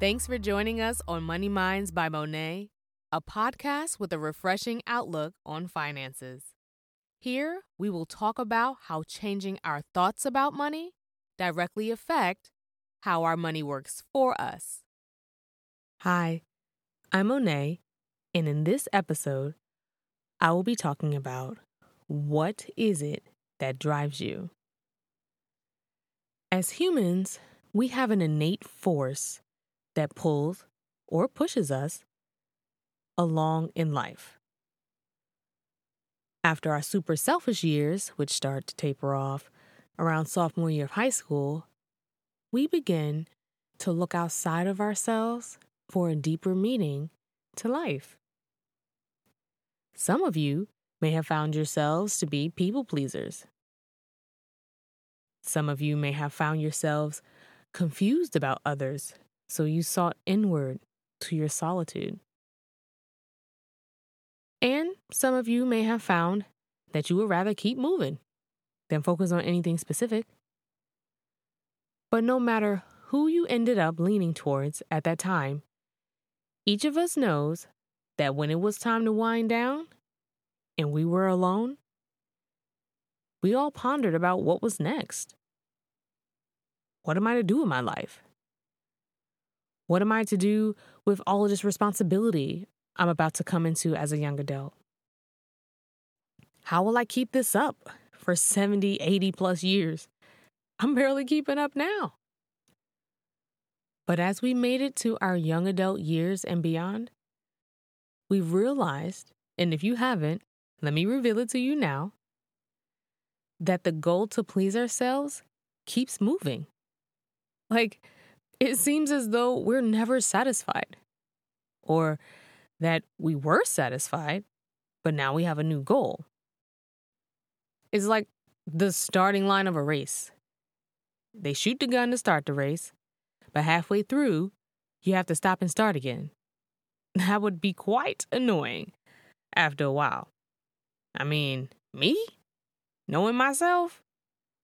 Thanks for joining us on Money Minds by Moné, a podcast with a refreshing outlook on finances. Here, we will talk about how changing our thoughts about money directly affect how our money works for us. Hi, I'm Moné, and in this episode, I will be talking about what is it that drives you? As humans, we have an innate force that pulls or pushes us along in life. After our super selfish years, which start to taper off around sophomore year of high school, we begin to look outside of ourselves for a deeper meaning to life. Some of you may have found yourselves to be people pleasers. Some of you may have found yourselves confused about others, so you sought inward to your solitude. And some of you may have found that you would rather keep moving than focus on anything specific. But no matter who you ended up leaning towards at that time, each of us knows that when it was time to wind down and we were alone, we all pondered about what was next. What am I to do in my life? What am I to do with all of this responsibility I'm about to come into as a young adult? How will I keep this up for 70, 80 plus years? I'm barely keeping up now. But as we made it to our young adult years and beyond, we've realized, and if you haven't, let me reveal it to you now, that the goal to please ourselves keeps moving. Like, it seems as though we're never satisfied, or that we were satisfied, but now we have a new goal. It's like the starting line of a race. They shoot the gun to start the race, but halfway through, you have to stop and start again. That would be quite annoying after a while. I mean, me? Knowing myself?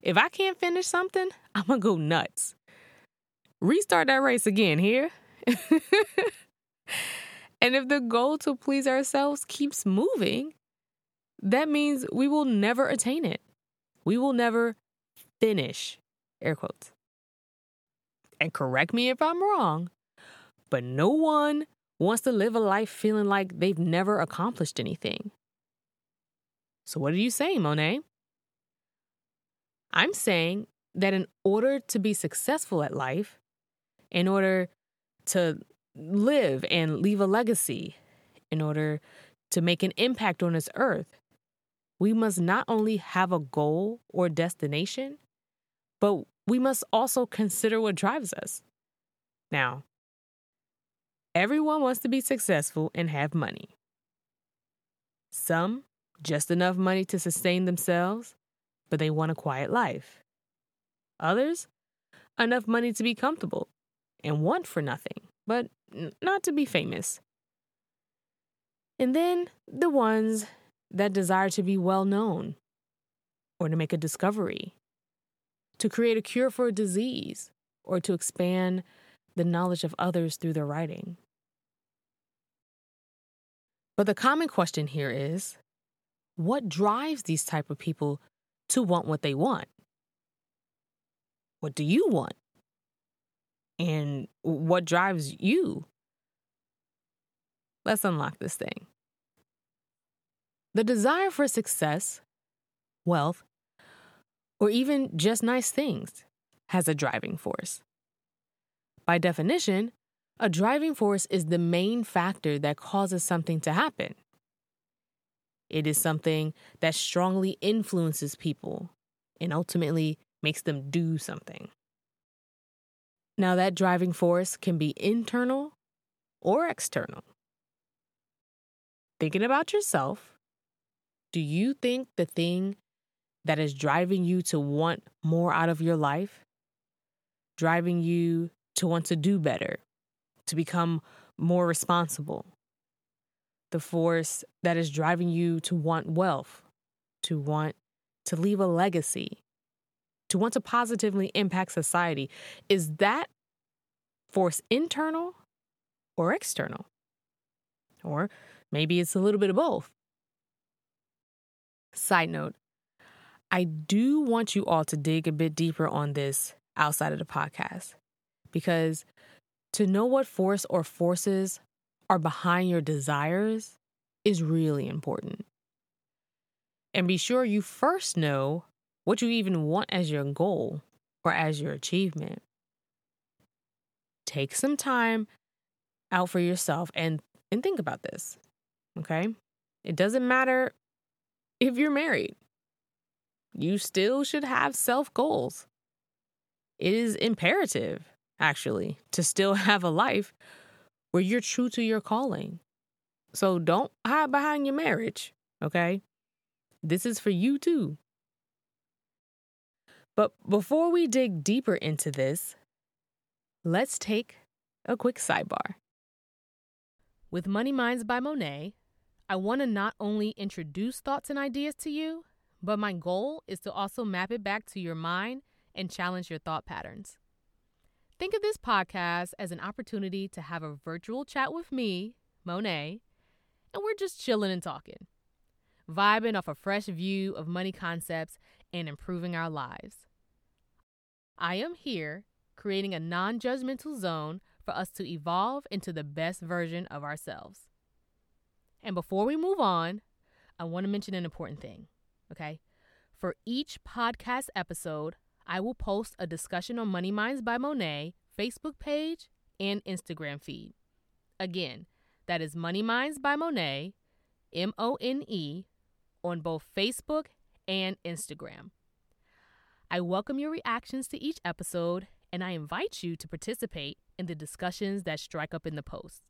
If I can't finish something, I'm gonna go nuts. Restart that race again here. and if the goal to please ourselves keeps moving, that means we will never attain it. We will never finish, air quotes. And correct me if I'm wrong, but no one wants to live a life feeling like they've never accomplished anything. So, what are you saying, Moné? I'm saying that in order to be successful at life, in order to live and leave a legacy, in order to make an impact on this earth, we must not only have a goal or destination, but we must also consider what drives us. Now, everyone wants to be successful and have money. Some just enough money to sustain themselves, but they want a quiet life. Others, enough money to be comfortable and want for nothing, but not to be famous. And then the ones that desire to be well known or to make a discovery, to create a cure for a disease, or to expand the knowledge of others through their writing. But the common question here is what drives these type of people to want what they want? What do you want? And what drives you? Let's unlock this thing. The desire for success, wealth, or even just nice things has a driving force. By definition, a driving force is the main factor that causes something to happen. It is something that strongly influences people and ultimately makes them do something. Now, that driving force can be internal or external. Thinking about yourself, do you think the thing that is driving you to want more out of your life, driving you to want to do better, to become more responsible, the force that is driving you to want wealth, to want to leave a legacy, to want to positively impact society? Is that force internal or external? Or maybe it's a little bit of both. Side note, I do want you all to dig a bit deeper on this outside of the podcast because to know what force or forces are behind your desires is really important. And be sure you first know what you even want as your goal or as your achievement. Take some time out for yourself and, and think about this. Okay? It doesn't matter if you're married, you still should have self goals. It is imperative, actually, to still have a life where you're true to your calling. So don't hide behind your marriage, okay? This is for you too. But before we dig deeper into this, let's take a quick sidebar. With Money Minds by Moné, I want to not only introduce thoughts and ideas to you, but my goal is to also map it back to your mind and challenge your thought patterns. Think of this podcast as an opportunity to have a virtual chat with me, Moné, and we're just chilling and talking, vibing off a fresh view of money concepts and improving our lives. I am here creating a non judgmental zone for us to evolve into the best version of ourselves. And before we move on, I want to mention an important thing, okay? For each podcast episode, I will post a discussion on Money Minds by Moné Facebook page and Instagram feed. Again, that is Money Minds by Moné, M O N E, on both Facebook and Instagram. I welcome your reactions to each episode and I invite you to participate in the discussions that strike up in the post.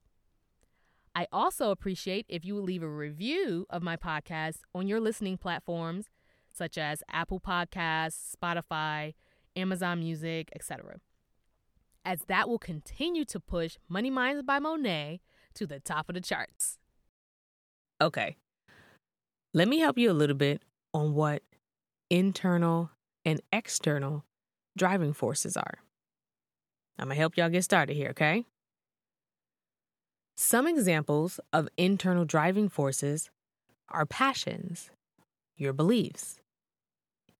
I also appreciate if you would leave a review of my podcast on your listening platforms such as Apple Podcasts, Spotify, Amazon Music, etc. As that will continue to push Money Minds by Moné to the top of the charts. Okay. Let me help you a little bit on what internal and external driving forces are. I'm going to help y'all get started here, okay? Some examples of internal driving forces are passions, your beliefs,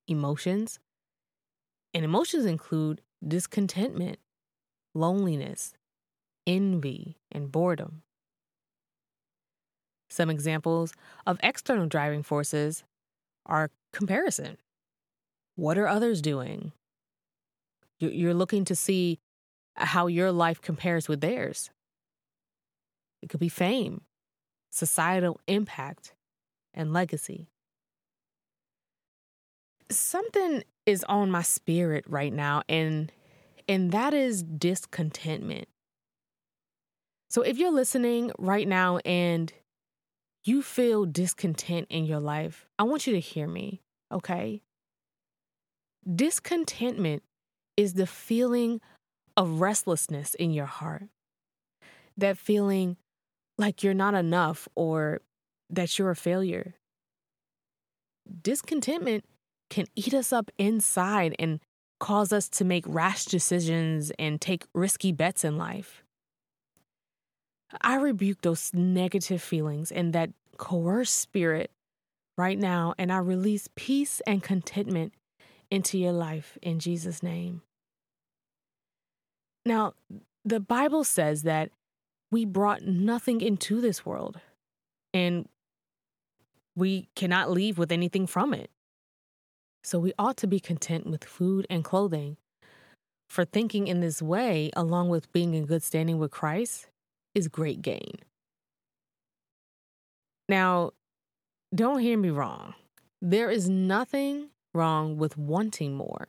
emotions, and emotions include discontentment, loneliness, envy, and boredom. Some examples of external driving forces are comparison. What are others doing? You're looking to see how your life compares with theirs. It could be fame, societal impact, and legacy something is on my spirit right now and and that is discontentment. So if you're listening right now and you feel discontent in your life, I want you to hear me, okay? Discontentment is the feeling of restlessness in your heart. That feeling like you're not enough or that you're a failure. Discontentment can eat us up inside and cause us to make rash decisions and take risky bets in life. I rebuke those negative feelings and that coerced spirit right now, and I release peace and contentment into your life in Jesus' name. Now, the Bible says that we brought nothing into this world, and we cannot leave with anything from it. So we ought to be content with food and clothing. For thinking in this way, along with being in good standing with Christ, is great gain. Now, don't hear me wrong. There is nothing wrong with wanting more.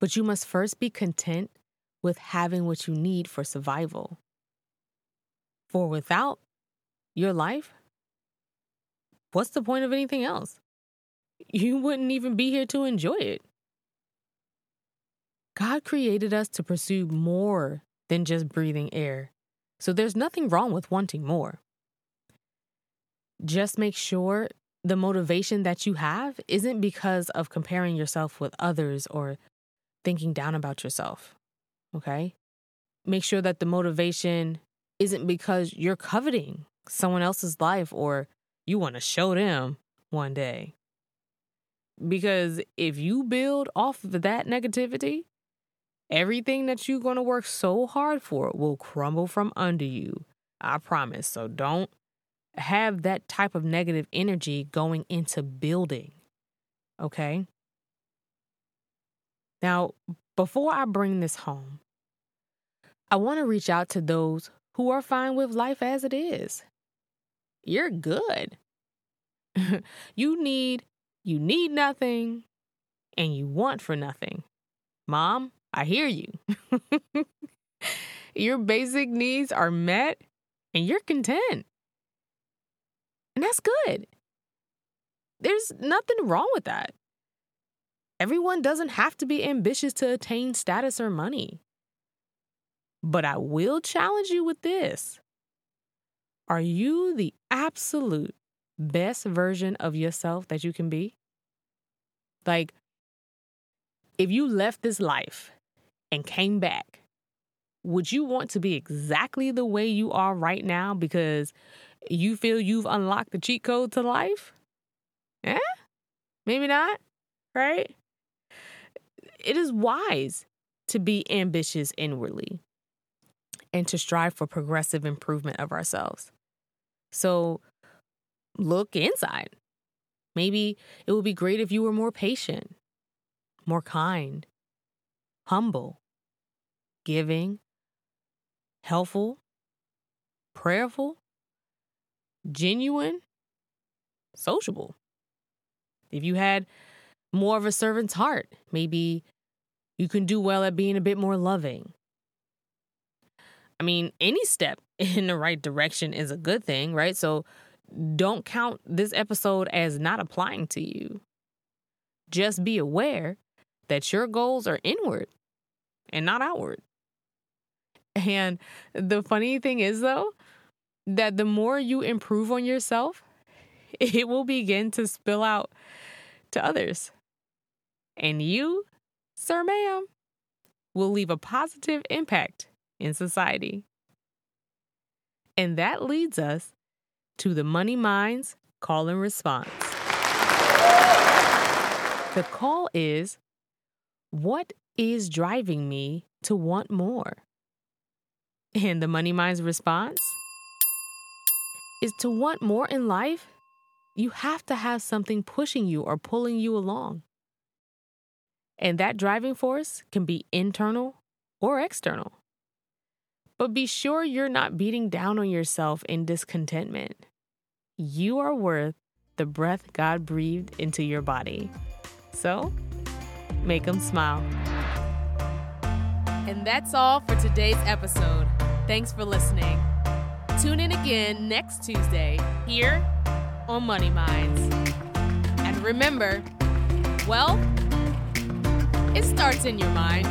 But you must first be content with having what you need for survival. For without your life, what's the point of anything else? you wouldn't even be here to enjoy it. God created us to pursue more than just breathing air, so there's nothing wrong with wanting more. Just make sure the motivation that you have isn't because of comparing yourself with others or thinking down about yourself. Okay? make sure that the motivation isn't because you're coveting someone else's life or you want to show them one day. Because if you build off of that negativity, everything that you're going to work so hard for will crumble from under you. I promise. So don't have that type of negative energy going into building. Okay? Now, before I bring this home, I want to reach out to those who are fine with life as it is. You're good. you need you need nothing and you want for nothing. Mom, I hear you. Your basic needs are met and you're content. And that's good. There's nothing wrong with that. Everyone doesn't have to be ambitious to attain status or money. But I will challenge you with this Are you the absolute best version of yourself that you can be? Like, if you left this life and came back, would you want to be exactly the way you are right now because you feel you've unlocked the cheat code to life? Yeah, maybe not, right? It is wise to be ambitious inwardly and to strive for progressive improvement of ourselves. So look inside. Maybe it would be great if you were more patient, more kind, humble, giving, helpful, prayerful, genuine, sociable. If you had more of a servant's heart, maybe you can do well at being a bit more loving. I mean, any step in the right direction is a good thing, right? So don't count this episode as not applying to you. Just be aware that your goals are inward and not outward. And the funny thing is, though, that the more you improve on yourself, it will begin to spill out to others. And you, sir, ma'am, will leave a positive impact in society. And that leads us to the Money Minds call and response. The call is What is driving me to want more? And the Money Minds response is to want more in life, you have to have something pushing you or pulling you along. And that driving force can be internal or external. But be sure you're not beating down on yourself in discontentment. You are worth the breath God breathed into your body. So, make them smile. And that's all for today's episode. Thanks for listening. Tune in again next Tuesday here on Money Minds. And remember, well, it starts in your mind.